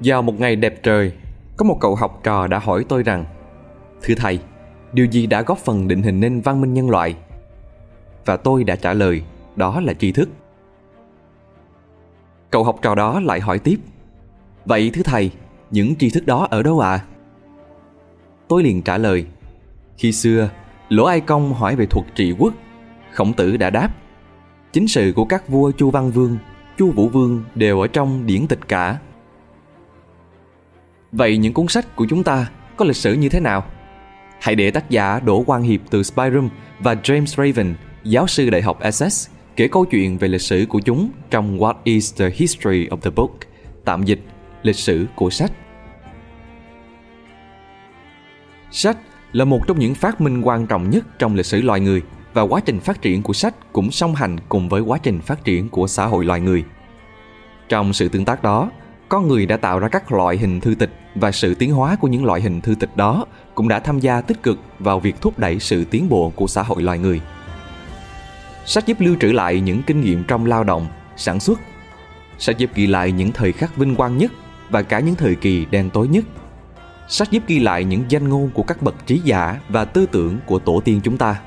Vào một ngày đẹp trời, có một cậu học trò đã hỏi tôi rằng Thưa thầy, điều gì đã góp phần định hình nên văn minh nhân loại? Và tôi đã trả lời, đó là tri thức. Cậu học trò đó lại hỏi tiếp Vậy thưa thầy, những tri thức đó ở đâu ạ? À? Tôi liền trả lời Khi xưa, Lỗ Ai Công hỏi về thuật trị quốc Khổng tử đã đáp Chính sự của các vua Chu Văn Vương, Chu Vũ Vương đều ở trong điển tịch cả Vậy những cuốn sách của chúng ta có lịch sử như thế nào? Hãy để tác giả Đỗ Quang Hiệp từ Spyroom và James Raven, giáo sư đại học Essex, kể câu chuyện về lịch sử của chúng trong What is the History of the Book, tạm dịch lịch sử của sách. Sách là một trong những phát minh quan trọng nhất trong lịch sử loài người và quá trình phát triển của sách cũng song hành cùng với quá trình phát triển của xã hội loài người. Trong sự tương tác đó, con người đã tạo ra các loại hình thư tịch và sự tiến hóa của những loại hình thư tịch đó cũng đã tham gia tích cực vào việc thúc đẩy sự tiến bộ của xã hội loài người. Sách giúp lưu trữ lại những kinh nghiệm trong lao động, sản xuất. Sách giúp ghi lại những thời khắc vinh quang nhất và cả những thời kỳ đen tối nhất. Sách giúp ghi lại những danh ngôn của các bậc trí giả và tư tưởng của tổ tiên chúng ta.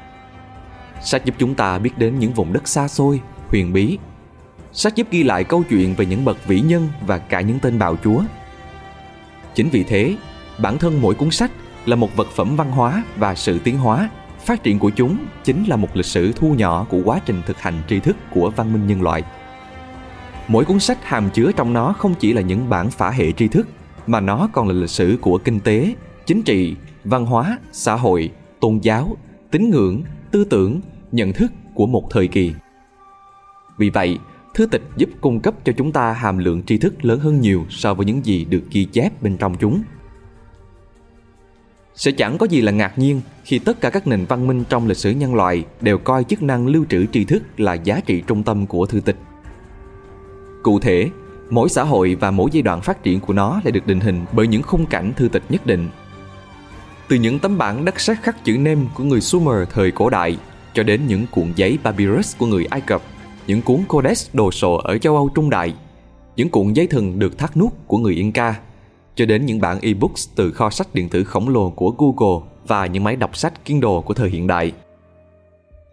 Sách giúp chúng ta biết đến những vùng đất xa xôi, huyền bí. Sách giúp ghi lại câu chuyện về những bậc vĩ nhân và cả những tên bạo chúa. Chính vì thế, bản thân mỗi cuốn sách là một vật phẩm văn hóa và sự tiến hóa. Phát triển của chúng chính là một lịch sử thu nhỏ của quá trình thực hành tri thức của văn minh nhân loại. Mỗi cuốn sách hàm chứa trong nó không chỉ là những bản phả hệ tri thức mà nó còn là lịch sử của kinh tế chính trị văn hóa xã hội tôn giáo tín ngưỡng tư tưởng nhận thức của một thời kỳ. Vì vậy thư tịch giúp cung cấp cho chúng ta hàm lượng tri thức lớn hơn nhiều so với những gì được ghi chép bên trong chúng sẽ chẳng có gì là ngạc nhiên khi tất cả các nền văn minh trong lịch sử nhân loại đều coi chức năng lưu trữ tri thức là giá trị trung tâm của thư tịch. Cụ thể, mỗi xã hội và mỗi giai đoạn phát triển của nó lại được định hình bởi những khung cảnh thư tịch nhất định. Từ những tấm bản đất sét khắc chữ nêm của người Sumer thời cổ đại cho đến những cuộn giấy papyrus của người Ai Cập, những cuốn codex đồ sộ ở châu Âu Trung Đại, những cuộn giấy thừng được thắt nút của người Inca – cho đến những bản e-books từ kho sách điện tử khổng lồ của Google và những máy đọc sách Kindle của thời hiện đại.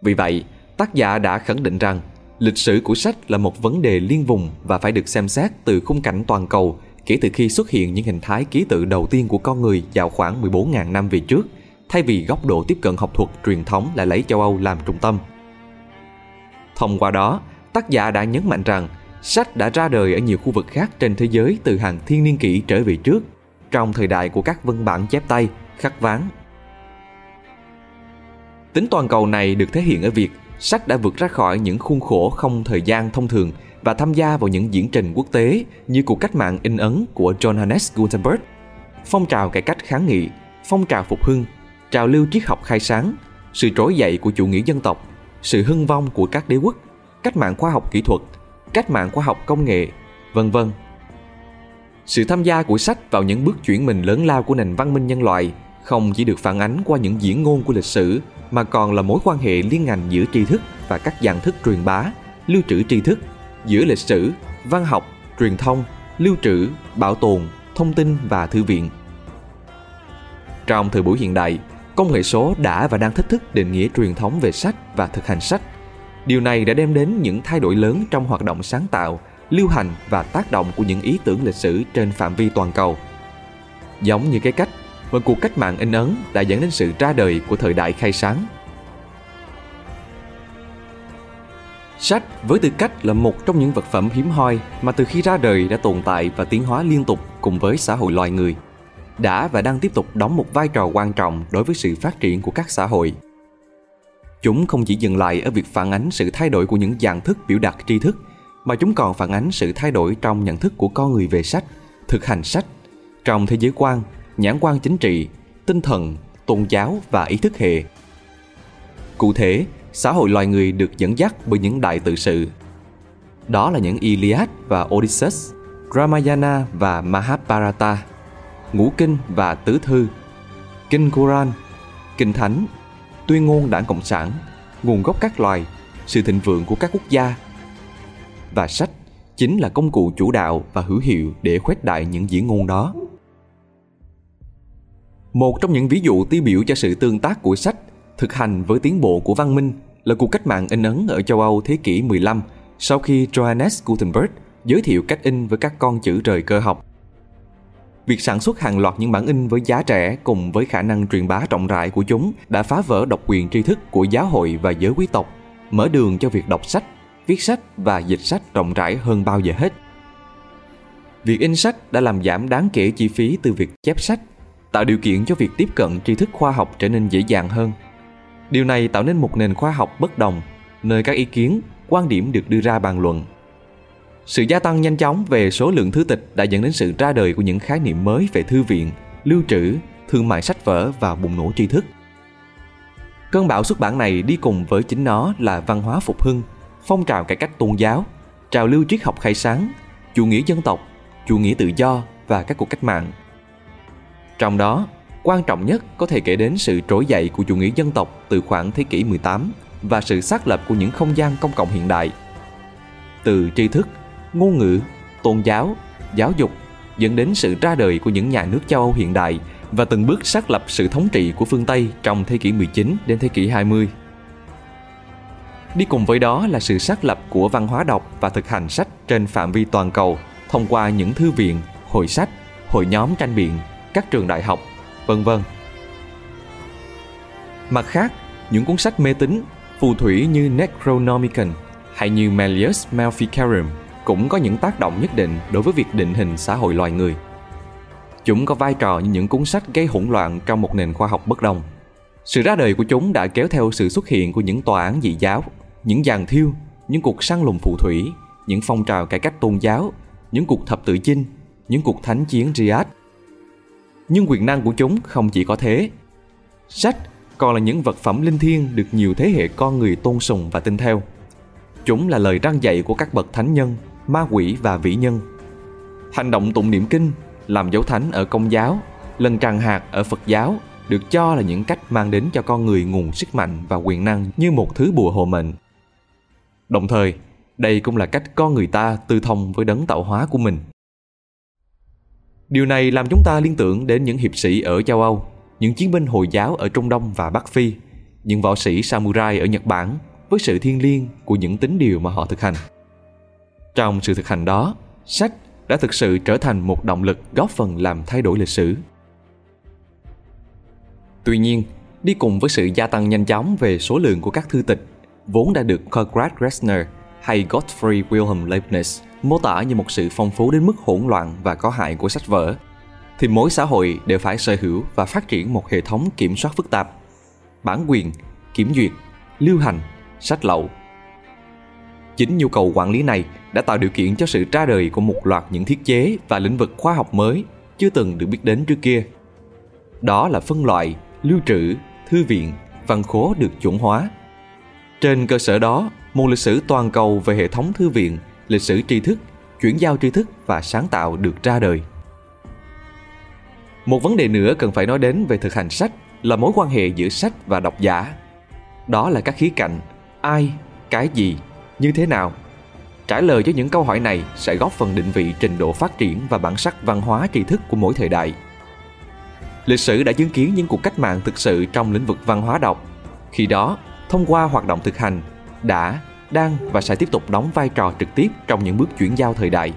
Vì vậy, tác giả đã khẳng định rằng lịch sử của sách là một vấn đề liên vùng và phải được xem xét từ khung cảnh toàn cầu kể từ khi xuất hiện những hình thái ký tự đầu tiên của con người vào khoảng 14.000 năm về trước, thay vì góc độ tiếp cận học thuật truyền thống lại lấy châu Âu làm trung tâm. Thông qua đó, tác giả đã nhấn mạnh rằng Sách đã ra đời ở nhiều khu vực khác trên thế giới từ hàng thiên niên kỷ trở về trước, trong thời đại của các văn bản chép tay, khắc ván. Tính toàn cầu này được thể hiện ở việc sách đã vượt ra khỏi những khuôn khổ không thời gian thông thường và tham gia vào những diễn trình quốc tế như cuộc cách mạng in ấn của Johannes Gutenberg, phong trào cải cách kháng nghị, phong trào phục hưng, trào lưu triết học khai sáng, sự trỗi dậy của chủ nghĩa dân tộc, sự hưng vong của các đế quốc, cách mạng khoa học kỹ thuật cách mạng khoa học công nghệ, vân vân. Sự tham gia của sách vào những bước chuyển mình lớn lao của nền văn minh nhân loại không chỉ được phản ánh qua những diễn ngôn của lịch sử mà còn là mối quan hệ liên ngành giữa tri thức và các dạng thức truyền bá, lưu trữ tri thức giữa lịch sử, văn học, truyền thông, lưu trữ, bảo tồn, thông tin và thư viện. Trong thời buổi hiện đại, công nghệ số đã và đang thách thức định nghĩa truyền thống về sách và thực hành sách Điều này đã đem đến những thay đổi lớn trong hoạt động sáng tạo, lưu hành và tác động của những ý tưởng lịch sử trên phạm vi toàn cầu. Giống như cái cách mà cuộc cách mạng in ấn đã dẫn đến sự ra đời của thời đại khai sáng. Sách với tư cách là một trong những vật phẩm hiếm hoi mà từ khi ra đời đã tồn tại và tiến hóa liên tục cùng với xã hội loài người, đã và đang tiếp tục đóng một vai trò quan trọng đối với sự phát triển của các xã hội Chúng không chỉ dừng lại ở việc phản ánh sự thay đổi của những dạng thức biểu đạt tri thức, mà chúng còn phản ánh sự thay đổi trong nhận thức của con người về sách, thực hành sách, trong thế giới quan, nhãn quan chính trị, tinh thần, tôn giáo và ý thức hệ. Cụ thể, xã hội loài người được dẫn dắt bởi những đại tự sự. Đó là những Iliad và Odysseus, Ramayana và Mahabharata, Ngũ Kinh và Tứ Thư, Kinh Quran, Kinh Thánh tuyên ngôn đảng Cộng sản, nguồn gốc các loài, sự thịnh vượng của các quốc gia. Và sách chính là công cụ chủ đạo và hữu hiệu để khuếch đại những diễn ngôn đó. Một trong những ví dụ tiêu biểu cho sự tương tác của sách thực hành với tiến bộ của văn minh là cuộc cách mạng in ấn ở châu Âu thế kỷ 15 sau khi Johannes Gutenberg giới thiệu cách in với các con chữ trời cơ học. Việc sản xuất hàng loạt những bản in với giá rẻ cùng với khả năng truyền bá rộng rãi của chúng đã phá vỡ độc quyền tri thức của giáo hội và giới quý tộc, mở đường cho việc đọc sách, viết sách và dịch sách rộng rãi hơn bao giờ hết. Việc in sách đã làm giảm đáng kể chi phí từ việc chép sách, tạo điều kiện cho việc tiếp cận tri thức khoa học trở nên dễ dàng hơn. Điều này tạo nên một nền khoa học bất đồng, nơi các ý kiến, quan điểm được đưa ra bàn luận sự gia tăng nhanh chóng về số lượng thư tịch đã dẫn đến sự ra đời của những khái niệm mới về thư viện, lưu trữ, thương mại sách vở và bùng nổ tri thức. Cơn bão xuất bản này đi cùng với chính nó là văn hóa phục hưng, phong trào cải cách tôn giáo, trào lưu triết học khai sáng, chủ nghĩa dân tộc, chủ nghĩa tự do và các cuộc cách mạng. Trong đó, quan trọng nhất có thể kể đến sự trỗi dậy của chủ nghĩa dân tộc từ khoảng thế kỷ 18 và sự xác lập của những không gian công cộng hiện đại. Từ tri thức ngôn ngữ, tôn giáo, giáo dục dẫn đến sự ra đời của những nhà nước châu Âu hiện đại và từng bước xác lập sự thống trị của phương Tây trong thế kỷ 19 đến thế kỷ 20. Đi cùng với đó là sự xác lập của văn hóa đọc và thực hành sách trên phạm vi toàn cầu thông qua những thư viện, hội sách, hội nhóm tranh biện, các trường đại học, vân vân. Mặt khác, những cuốn sách mê tín, phù thủy như Necronomicon hay như Malleus Maleficarum cũng có những tác động nhất định đối với việc định hình xã hội loài người. Chúng có vai trò như những cuốn sách gây hỗn loạn trong một nền khoa học bất đồng. Sự ra đời của chúng đã kéo theo sự xuất hiện của những tòa án dị giáo, những giàn thiêu, những cuộc săn lùng phù thủy, những phong trào cải cách tôn giáo, những cuộc thập tự chinh, những cuộc thánh chiến Riyadh. Nhưng quyền năng của chúng không chỉ có thế. Sách còn là những vật phẩm linh thiêng được nhiều thế hệ con người tôn sùng và tin theo. Chúng là lời răng dạy của các bậc thánh nhân ma quỷ và vĩ nhân. Hành động tụng niệm kinh, làm dấu thánh ở công giáo, lần tràng hạt ở Phật giáo được cho là những cách mang đến cho con người nguồn sức mạnh và quyền năng như một thứ bùa hộ mệnh. Đồng thời, đây cũng là cách con người ta tư thông với đấng tạo hóa của mình. Điều này làm chúng ta liên tưởng đến những hiệp sĩ ở châu Âu, những chiến binh Hồi giáo ở Trung Đông và Bắc Phi, những võ sĩ samurai ở Nhật Bản với sự thiêng liêng của những tính điều mà họ thực hành. Trong sự thực hành đó, sách đã thực sự trở thành một động lực góp phần làm thay đổi lịch sử. Tuy nhiên, đi cùng với sự gia tăng nhanh chóng về số lượng của các thư tịch, vốn đã được Konrad Gessner hay Gottfried Wilhelm Leibniz mô tả như một sự phong phú đến mức hỗn loạn và có hại của sách vở, thì mỗi xã hội đều phải sở hữu và phát triển một hệ thống kiểm soát phức tạp, bản quyền, kiểm duyệt, lưu hành, sách lậu Chính nhu cầu quản lý này đã tạo điều kiện cho sự ra đời của một loạt những thiết chế và lĩnh vực khoa học mới chưa từng được biết đến trước kia. Đó là phân loại, lưu trữ, thư viện, văn khố được chuẩn hóa. Trên cơ sở đó, một lịch sử toàn cầu về hệ thống thư viện, lịch sử tri thức, chuyển giao tri thức và sáng tạo được ra đời. Một vấn đề nữa cần phải nói đến về thực hành sách là mối quan hệ giữa sách và độc giả. Đó là các khía cạnh ai, cái gì như thế nào? Trả lời cho những câu hỏi này sẽ góp phần định vị trình độ phát triển và bản sắc văn hóa tri thức của mỗi thời đại. Lịch sử đã chứng kiến những cuộc cách mạng thực sự trong lĩnh vực văn hóa đọc. Khi đó, thông qua hoạt động thực hành, đã, đang và sẽ tiếp tục đóng vai trò trực tiếp trong những bước chuyển giao thời đại.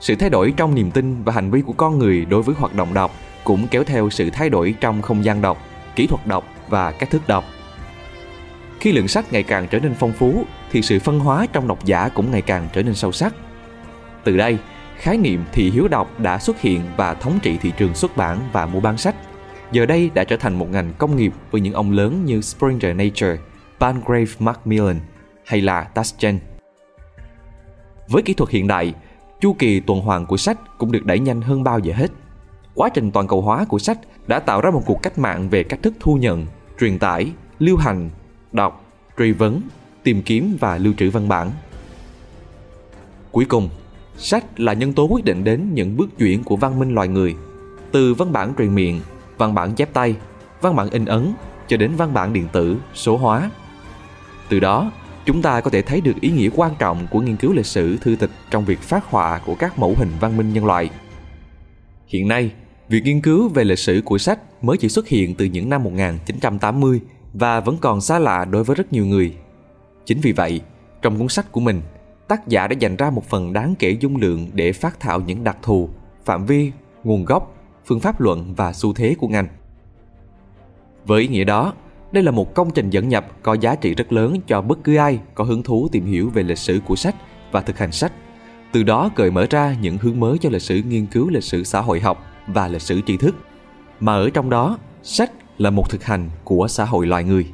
Sự thay đổi trong niềm tin và hành vi của con người đối với hoạt động đọc cũng kéo theo sự thay đổi trong không gian đọc, kỹ thuật đọc và cách thức đọc. Khi lượng sách ngày càng trở nên phong phú thì sự phân hóa trong độc giả cũng ngày càng trở nên sâu sắc. Từ đây, khái niệm thị hiếu đọc đã xuất hiện và thống trị thị trường xuất bản và mua bán sách. Giờ đây đã trở thành một ngành công nghiệp với những ông lớn như Springer Nature, Palgrave Macmillan hay là taschen. Với kỹ thuật hiện đại, chu kỳ tuần hoàn của sách cũng được đẩy nhanh hơn bao giờ hết. Quá trình toàn cầu hóa của sách đã tạo ra một cuộc cách mạng về cách thức thu nhận, truyền tải, lưu hành đọc, truy vấn, tìm kiếm và lưu trữ văn bản. Cuối cùng, sách là nhân tố quyết định đến những bước chuyển của văn minh loài người, từ văn bản truyền miệng, văn bản chép tay, văn bản in ấn cho đến văn bản điện tử, số hóa. Từ đó, chúng ta có thể thấy được ý nghĩa quan trọng của nghiên cứu lịch sử thư tịch trong việc phát họa của các mẫu hình văn minh nhân loại. Hiện nay, việc nghiên cứu về lịch sử của sách mới chỉ xuất hiện từ những năm 1980 và vẫn còn xa lạ đối với rất nhiều người. Chính vì vậy, trong cuốn sách của mình, tác giả đã dành ra một phần đáng kể dung lượng để phát thảo những đặc thù, phạm vi, nguồn gốc, phương pháp luận và xu thế của ngành. Với ý nghĩa đó, đây là một công trình dẫn nhập có giá trị rất lớn cho bất cứ ai có hứng thú tìm hiểu về lịch sử của sách và thực hành sách. Từ đó cởi mở ra những hướng mới cho lịch sử nghiên cứu lịch sử xã hội học và lịch sử tri thức. Mà ở trong đó, sách là một thực hành của xã hội loài người.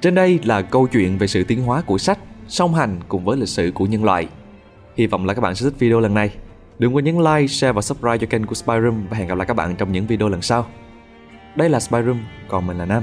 Trên đây là câu chuyện về sự tiến hóa của sách song hành cùng với lịch sử của nhân loại. Hy vọng là các bạn sẽ thích video lần này. Đừng quên nhấn like, share và subscribe cho kênh của Spyroom và hẹn gặp lại các bạn trong những video lần sau. Đây là Spyroom, còn mình là Nam.